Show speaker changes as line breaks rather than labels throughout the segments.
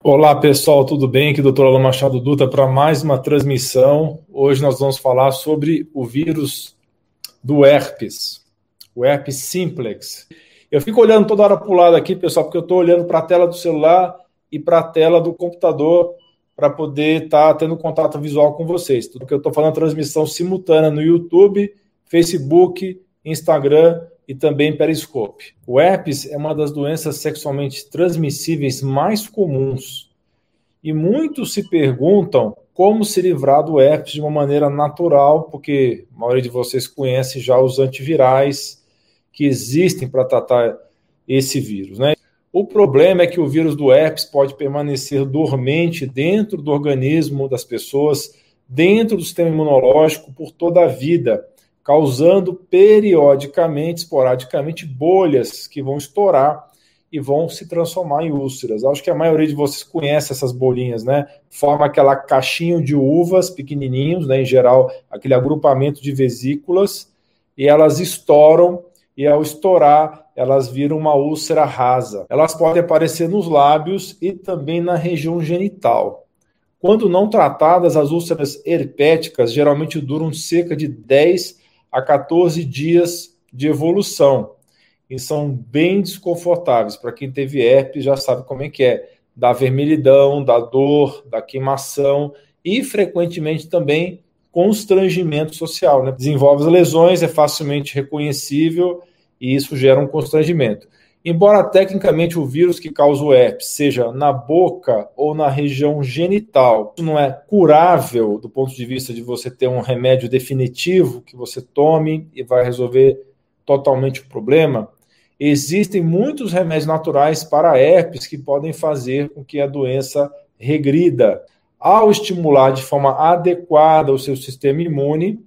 Olá pessoal, tudo bem? Aqui é o Dr. Alan Machado Dutra para mais uma transmissão. Hoje nós vamos falar sobre o vírus do herpes, o herpes simplex. Eu fico olhando toda hora para o lado aqui, pessoal, porque eu estou olhando para a tela do celular e para a tela do computador para poder estar tá tendo contato visual com vocês. Porque eu estou falando transmissão simultânea no YouTube, Facebook, Instagram e também periscope. O herpes é uma das doenças sexualmente transmissíveis mais comuns e muitos se perguntam como se livrar do herpes de uma maneira natural, porque a maioria de vocês conhece já os antivirais que existem para tratar esse vírus, né? O problema é que o vírus do herpes pode permanecer dormente dentro do organismo das pessoas, dentro do sistema imunológico por toda a vida causando periodicamente, esporadicamente, bolhas que vão estourar e vão se transformar em úlceras. Acho que a maioria de vocês conhece essas bolinhas, né? Forma aquela caixinha de uvas pequenininhos, né? Em geral, aquele agrupamento de vesículas, e elas estouram, e ao estourar, elas viram uma úlcera rasa. Elas podem aparecer nos lábios e também na região genital. Quando não tratadas, as úlceras herpéticas geralmente duram cerca de 10 a 14 dias de evolução. E são bem desconfortáveis. Para quem teve herpes já sabe como é que é. Da vermelhidão, da dor, da queimação e frequentemente também constrangimento social. Né? Desenvolve lesões, é facilmente reconhecível e isso gera um constrangimento. Embora tecnicamente o vírus que causa o herpes seja na boca ou na região genital, isso não é curável do ponto de vista de você ter um remédio definitivo que você tome e vai resolver totalmente o problema. Existem muitos remédios naturais para herpes que podem fazer com que a doença regrida. Ao estimular de forma adequada o seu sistema imune,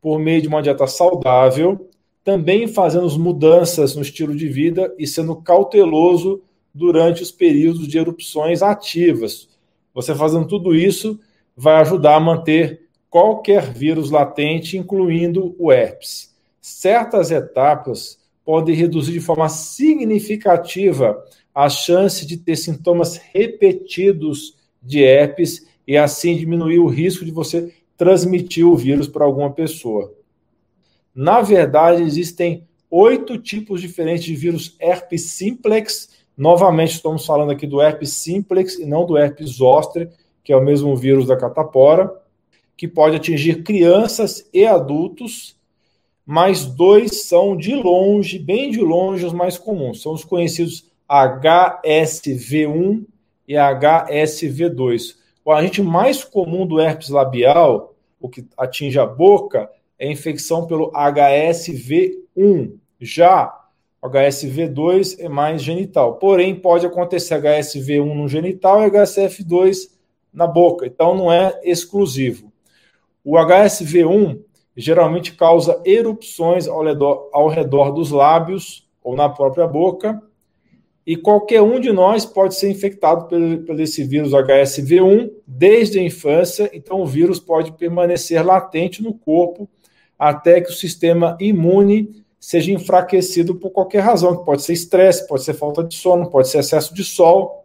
por meio de uma dieta saudável, também fazendo mudanças no estilo de vida e sendo cauteloso durante os períodos de erupções ativas. Você fazendo tudo isso vai ajudar a manter qualquer vírus latente, incluindo o herpes. Certas etapas podem reduzir de forma significativa a chance de ter sintomas repetidos de herpes e assim diminuir o risco de você transmitir o vírus para alguma pessoa. Na verdade, existem oito tipos diferentes de vírus herpes simplex. Novamente, estamos falando aqui do herpes simplex e não do herpes zoster, que é o mesmo vírus da catapora, que pode atingir crianças e adultos, mas dois são de longe, bem de longe, os mais comuns. São os conhecidos HSV1 e HSV2. O agente mais comum do herpes labial, o que atinge a boca, é infecção pelo HSV1. Já o HSV2 é mais genital. Porém, pode acontecer HSV1 no genital e HSF2 na boca. Então, não é exclusivo. O HSV1 geralmente causa erupções ao redor, ao redor dos lábios ou na própria boca. E qualquer um de nós pode ser infectado por, por esse vírus HSV1 desde a infância. Então, o vírus pode permanecer latente no corpo até que o sistema imune seja enfraquecido por qualquer razão, que pode ser estresse, pode ser falta de sono, pode ser excesso de sol,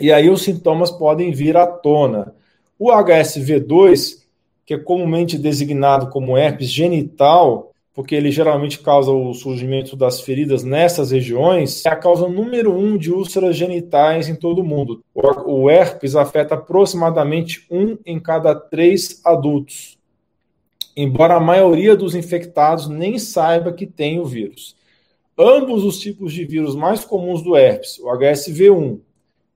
e aí os sintomas podem vir à tona. O HSV2, que é comumente designado como herpes genital, porque ele geralmente causa o surgimento das feridas nessas regiões, é a causa número um de úlceras genitais em todo o mundo. O herpes afeta aproximadamente um em cada três adultos embora a maioria dos infectados nem saiba que tem o vírus. Ambos os tipos de vírus mais comuns do herpes, o HSV1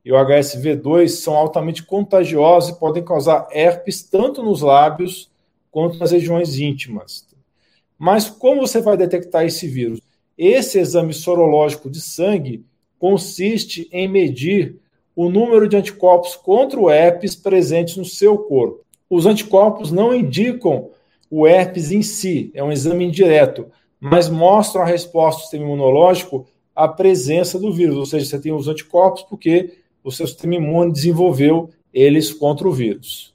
e o HSV2, são altamente contagiosos e podem causar herpes tanto nos lábios quanto nas regiões íntimas. Mas como você vai detectar esse vírus? Esse exame sorológico de sangue consiste em medir o número de anticorpos contra o herpes presentes no seu corpo. Os anticorpos não indicam o herpes em si, é um exame indireto, mas mostra a resposta do sistema imunológico à presença do vírus, ou seja, você tem os anticorpos porque o seu sistema imune desenvolveu eles contra o vírus.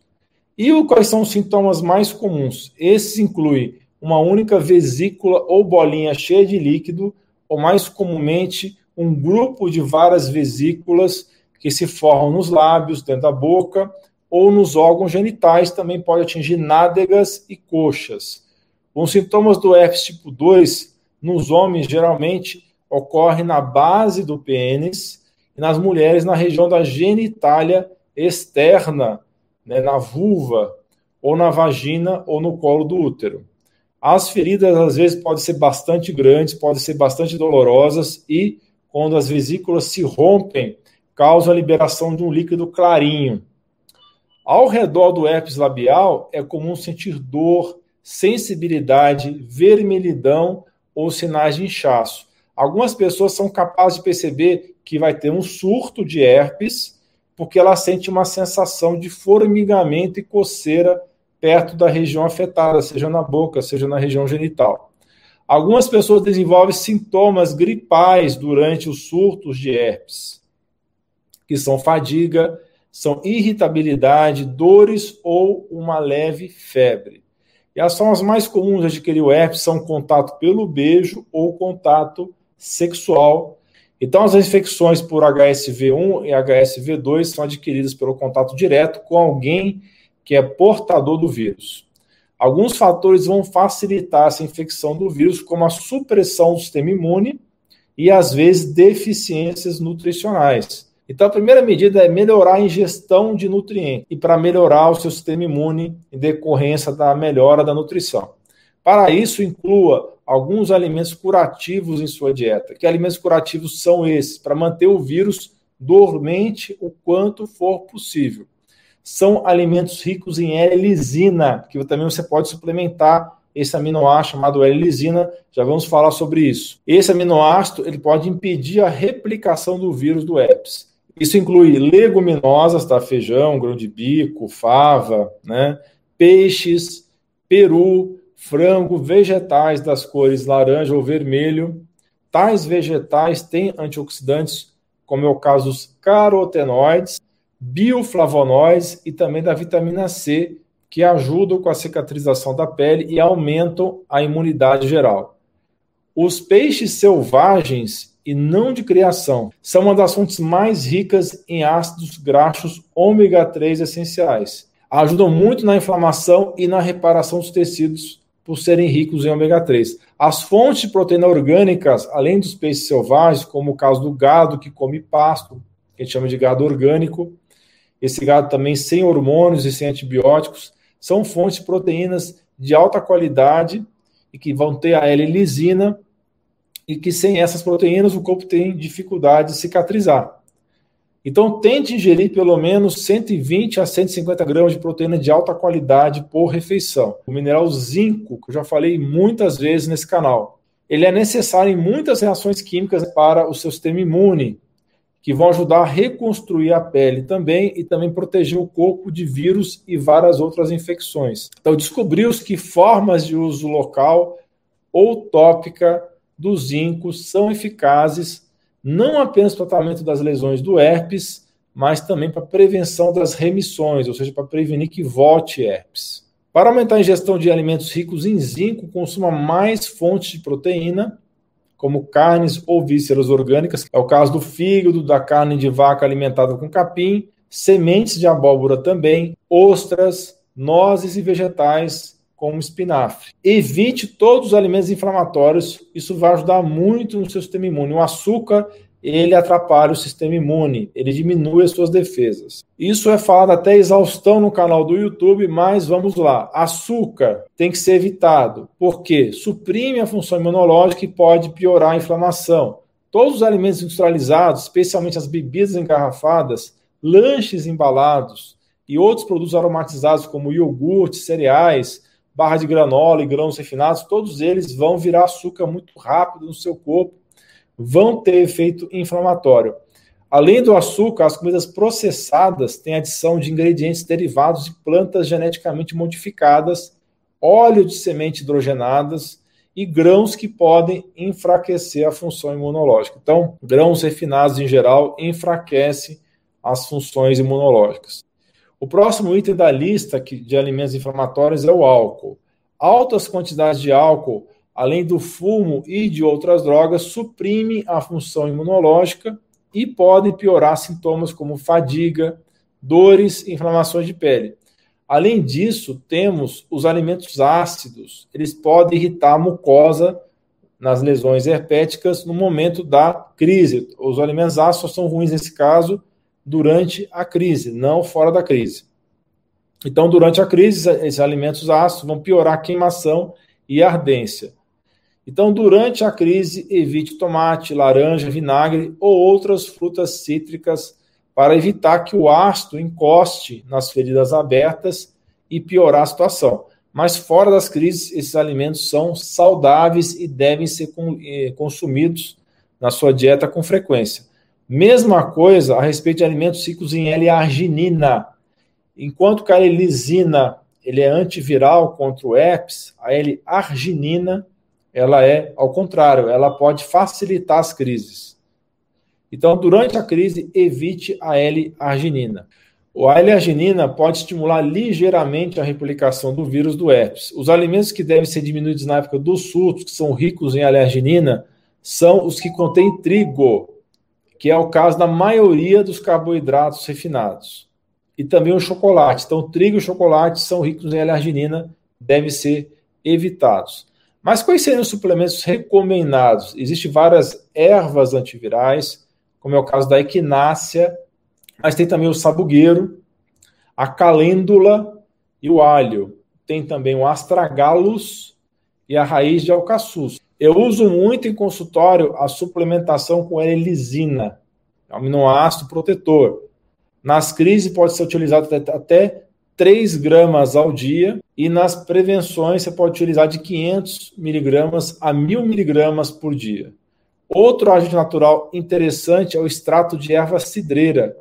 E quais são os sintomas mais comuns? Esses incluem uma única vesícula ou bolinha cheia de líquido, ou mais comumente, um grupo de várias vesículas que se formam nos lábios, dentro da boca ou nos órgãos genitais, também pode atingir nádegas e coxas. Os sintomas do herpes tipo 2 nos homens geralmente ocorrem na base do pênis e nas mulheres na região da genitália externa, né, na vulva, ou na vagina ou no colo do útero. As feridas às vezes podem ser bastante grandes, podem ser bastante dolorosas e quando as vesículas se rompem, causa a liberação de um líquido clarinho. Ao redor do herpes labial é comum sentir dor, sensibilidade, vermelhidão ou sinais de inchaço. Algumas pessoas são capazes de perceber que vai ter um surto de herpes porque ela sente uma sensação de formigamento e coceira perto da região afetada, seja na boca, seja na região genital. Algumas pessoas desenvolvem sintomas gripais durante os surtos de herpes, que são fadiga, são irritabilidade, dores ou uma leve febre. E as formas mais comuns de adquirir o herpes são contato pelo beijo ou contato sexual. Então, as infecções por HSV1 e HSV2 são adquiridas pelo contato direto com alguém que é portador do vírus. Alguns fatores vão facilitar essa infecção do vírus, como a supressão do sistema imune e, às vezes, deficiências nutricionais. Então, a primeira medida é melhorar a ingestão de nutrientes e para melhorar o seu sistema imune em decorrência da melhora da nutrição. Para isso, inclua alguns alimentos curativos em sua dieta. Que alimentos curativos são esses? Para manter o vírus dormente o quanto for possível. São alimentos ricos em L-lisina, que também você pode suplementar esse aminoácido chamado L-lisina, já vamos falar sobre isso. Esse aminoácido ele pode impedir a replicação do vírus do herpes. Isso inclui leguminosas, tá? feijão, grão de bico, fava, né? peixes, peru, frango, vegetais das cores laranja ou vermelho. Tais vegetais têm antioxidantes, como é o caso dos carotenoides, bioflavonoides e também da vitamina C, que ajudam com a cicatrização da pele e aumentam a imunidade geral. Os peixes selvagens e não de criação. São uma das fontes mais ricas em ácidos graxos ômega 3 essenciais. Ajudam muito na inflamação e na reparação dos tecidos por serem ricos em ômega 3. As fontes de proteína orgânicas, além dos peixes selvagens, como o caso do gado que come pasto, que a gente chama de gado orgânico, esse gado também sem hormônios e sem antibióticos, são fontes de proteínas de alta qualidade e que vão ter a L-lisina, e que sem essas proteínas o corpo tem dificuldade de cicatrizar. Então, tente ingerir pelo menos 120 a 150 gramas de proteína de alta qualidade por refeição. O mineral zinco, que eu já falei muitas vezes nesse canal, ele é necessário em muitas reações químicas para o seu sistema imune, que vão ajudar a reconstruir a pele também e também proteger o corpo de vírus e várias outras infecções. Então, descobriu-se que formas de uso local ou tópica do zinco são eficazes não apenas para o tratamento das lesões do herpes, mas também para a prevenção das remissões, ou seja, para prevenir que volte herpes. Para aumentar a ingestão de alimentos ricos em zinco, consuma mais fontes de proteína, como carnes ou vísceras orgânicas. É o caso do fígado, da carne de vaca alimentada com capim, sementes de abóbora também, ostras, nozes e vegetais como espinafre. Evite todos os alimentos inflamatórios, isso vai ajudar muito no seu sistema imune. O açúcar, ele atrapalha o sistema imune, ele diminui as suas defesas. Isso é falado até exaustão no canal do YouTube, mas vamos lá. Açúcar tem que ser evitado, porque suprime a função imunológica e pode piorar a inflamação. Todos os alimentos industrializados, especialmente as bebidas engarrafadas, lanches embalados e outros produtos aromatizados como iogurte, cereais, barra de granola e grãos refinados, todos eles vão virar açúcar muito rápido no seu corpo, vão ter efeito inflamatório. Além do açúcar, as comidas processadas têm adição de ingredientes derivados de plantas geneticamente modificadas, óleo de semente hidrogenadas e grãos que podem enfraquecer a função imunológica. Então, grãos refinados em geral enfraquecem as funções imunológicas. O próximo item da lista de alimentos inflamatórios é o álcool. Altas quantidades de álcool, além do fumo e de outras drogas, suprime a função imunológica e podem piorar sintomas como fadiga, dores e inflamações de pele. Além disso, temos os alimentos ácidos. Eles podem irritar a mucosa nas lesões herpéticas no momento da crise. Os alimentos ácidos são ruins nesse caso durante a crise, não fora da crise. Então, durante a crise, esses alimentos ácidos vão piorar a queimação e a ardência. Então, durante a crise, evite tomate, laranja, vinagre ou outras frutas cítricas para evitar que o ácido encoste nas feridas abertas e piorar a situação. Mas fora das crises, esses alimentos são saudáveis e devem ser eh, consumidos na sua dieta com frequência. Mesma coisa a respeito de alimentos ricos em L-arginina. Enquanto que a L-lisina ele é antiviral contra o herpes, a L-arginina ela é ao contrário, ela pode facilitar as crises. Então, durante a crise, evite a L-arginina. A L-arginina pode estimular ligeiramente a replicação do vírus do herpes. Os alimentos que devem ser diminuídos na época dos surtos, que são ricos em L-arginina, são os que contêm trigo, que é o caso da maioria dos carboidratos refinados. E também o chocolate. Então, trigo e chocolate são ricos em L-arginina, devem ser evitados. Mas quais seriam os suplementos recomendados? Existem várias ervas antivirais, como é o caso da equinácea, mas tem também o sabugueiro, a calêndula e o alho. Tem também o astragalus e a raiz de alcaçuz. Eu uso muito em consultório a suplementação com L-lisina, aminoácido protetor. Nas crises pode ser utilizado até 3 gramas ao dia e nas prevenções você pode utilizar de 500 miligramas a 1000 miligramas por dia. Outro agente natural interessante é o extrato de erva cidreira,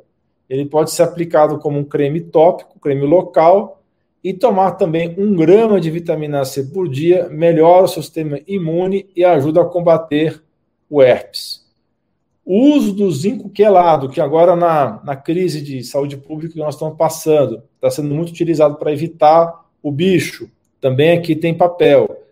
ele pode ser aplicado como um creme tópico, creme local, e tomar também um grama de vitamina C por dia, melhora o seu sistema imune e ajuda a combater o herpes. O uso do zinco quelado, que agora na, na crise de saúde pública que nós estamos passando, está sendo muito utilizado para evitar o bicho. Também aqui tem papel.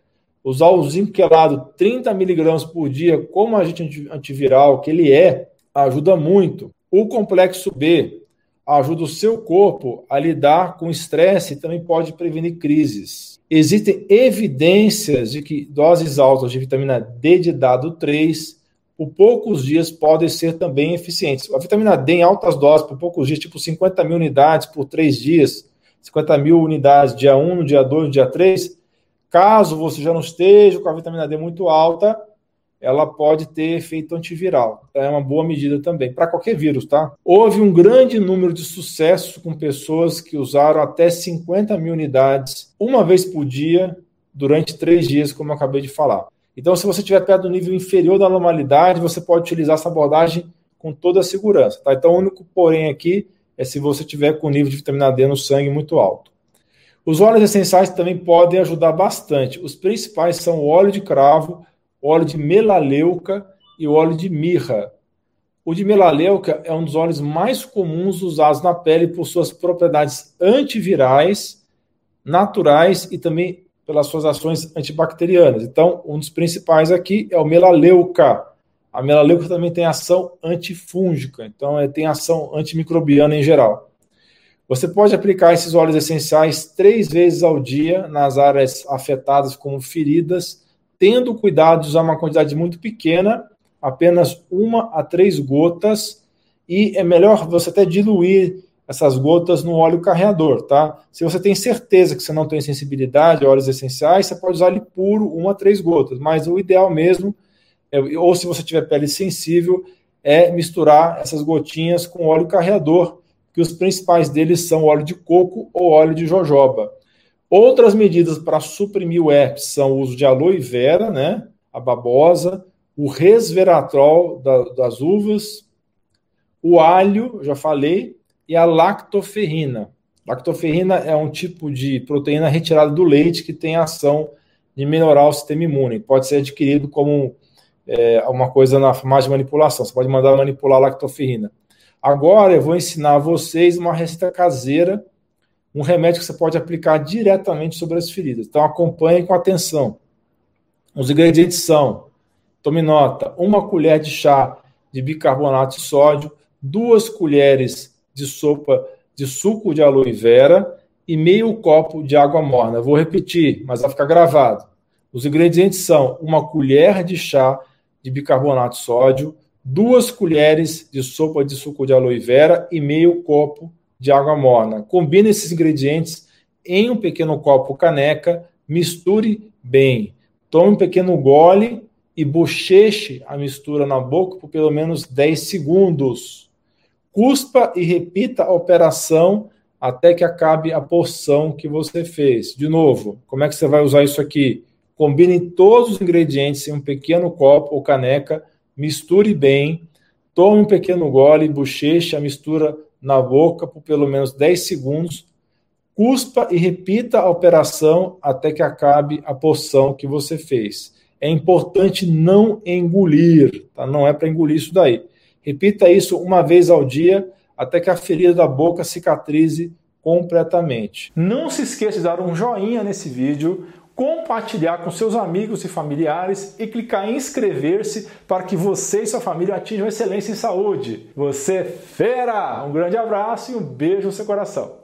Usar o zinco quelado 30 miligramas por dia como agente antiviral que ele é, ajuda muito. O complexo B ajuda o seu corpo a lidar com estresse e também pode prevenir crises. Existem evidências de que doses altas de vitamina D de dado 3 por poucos dias podem ser também eficientes. A vitamina D em altas doses por poucos dias, tipo 50 mil unidades por três dias, 50 mil unidades dia 1, no dia 2, no dia 3, caso você já não esteja com a vitamina D muito alta, ela pode ter efeito antiviral. Então, é uma boa medida também, para qualquer vírus, tá? Houve um grande número de sucessos com pessoas que usaram até 50 mil unidades uma vez por dia durante três dias, como eu acabei de falar. Então, se você estiver perto do nível inferior da normalidade, você pode utilizar essa abordagem com toda a segurança. Tá? Então, o único porém aqui é se você tiver com nível de vitamina D no sangue muito alto. Os óleos essenciais também podem ajudar bastante. Os principais são o óleo de cravo, óleo de melaleuca e óleo de mirra. O de melaleuca é um dos óleos mais comuns usados na pele por suas propriedades antivirais, naturais e também pelas suas ações antibacterianas. Então, um dos principais aqui é o melaleuca. A melaleuca também tem ação antifúngica, então é, tem ação antimicrobiana em geral. Você pode aplicar esses óleos essenciais três vezes ao dia nas áreas afetadas como feridas, tendo cuidado de usar uma quantidade muito pequena, apenas uma a três gotas, e é melhor você até diluir essas gotas no óleo carreador, tá? Se você tem certeza que você não tem sensibilidade a óleos essenciais, você pode usar ele puro, uma a três gotas, mas o ideal mesmo, é, ou se você tiver pele sensível, é misturar essas gotinhas com óleo carreador, que os principais deles são óleo de coco ou óleo de jojoba. Outras medidas para suprimir o herpes são o uso de aloe vera, né, a babosa, o resveratrol da, das uvas, o alho, já falei, e a lactoferrina. Lactoferrina é um tipo de proteína retirada do leite que tem ação de melhorar o sistema imune. Pode ser adquirido como é, uma coisa na farmácia de manipulação. Você pode mandar manipular a lactoferrina. Agora eu vou ensinar a vocês uma receita caseira um remédio que você pode aplicar diretamente sobre as feridas. Então acompanhe com atenção. Os ingredientes são, tome nota, uma colher de chá de bicarbonato de sódio, duas colheres de sopa de suco de aloe vera e meio copo de água morna. Vou repetir, mas vai ficar gravado. Os ingredientes são uma colher de chá de bicarbonato de sódio, duas colheres de sopa de suco de aloe vera e meio copo de água morna. Combine esses ingredientes em um pequeno copo caneca, misture bem. Tome um pequeno gole e bocheche a mistura na boca por pelo menos 10 segundos. Cuspa e repita a operação até que acabe a porção que você fez. De novo, como é que você vai usar isso aqui? Combine todos os ingredientes em um pequeno copo ou caneca, misture bem, tome um pequeno gole, bocheche a mistura na boca por pelo menos 10 segundos, cuspa e repita a operação até que acabe a porção que você fez. É importante não engolir, tá? Não é para engolir isso daí. Repita isso uma vez ao dia até que a ferida da boca cicatrize completamente. Não se esqueça de dar um joinha nesse vídeo, compartilhar com seus amigos e familiares e clicar em inscrever-se para que você e sua família atinjam excelência em saúde. Você é fera! Um grande abraço e um beijo no seu coração.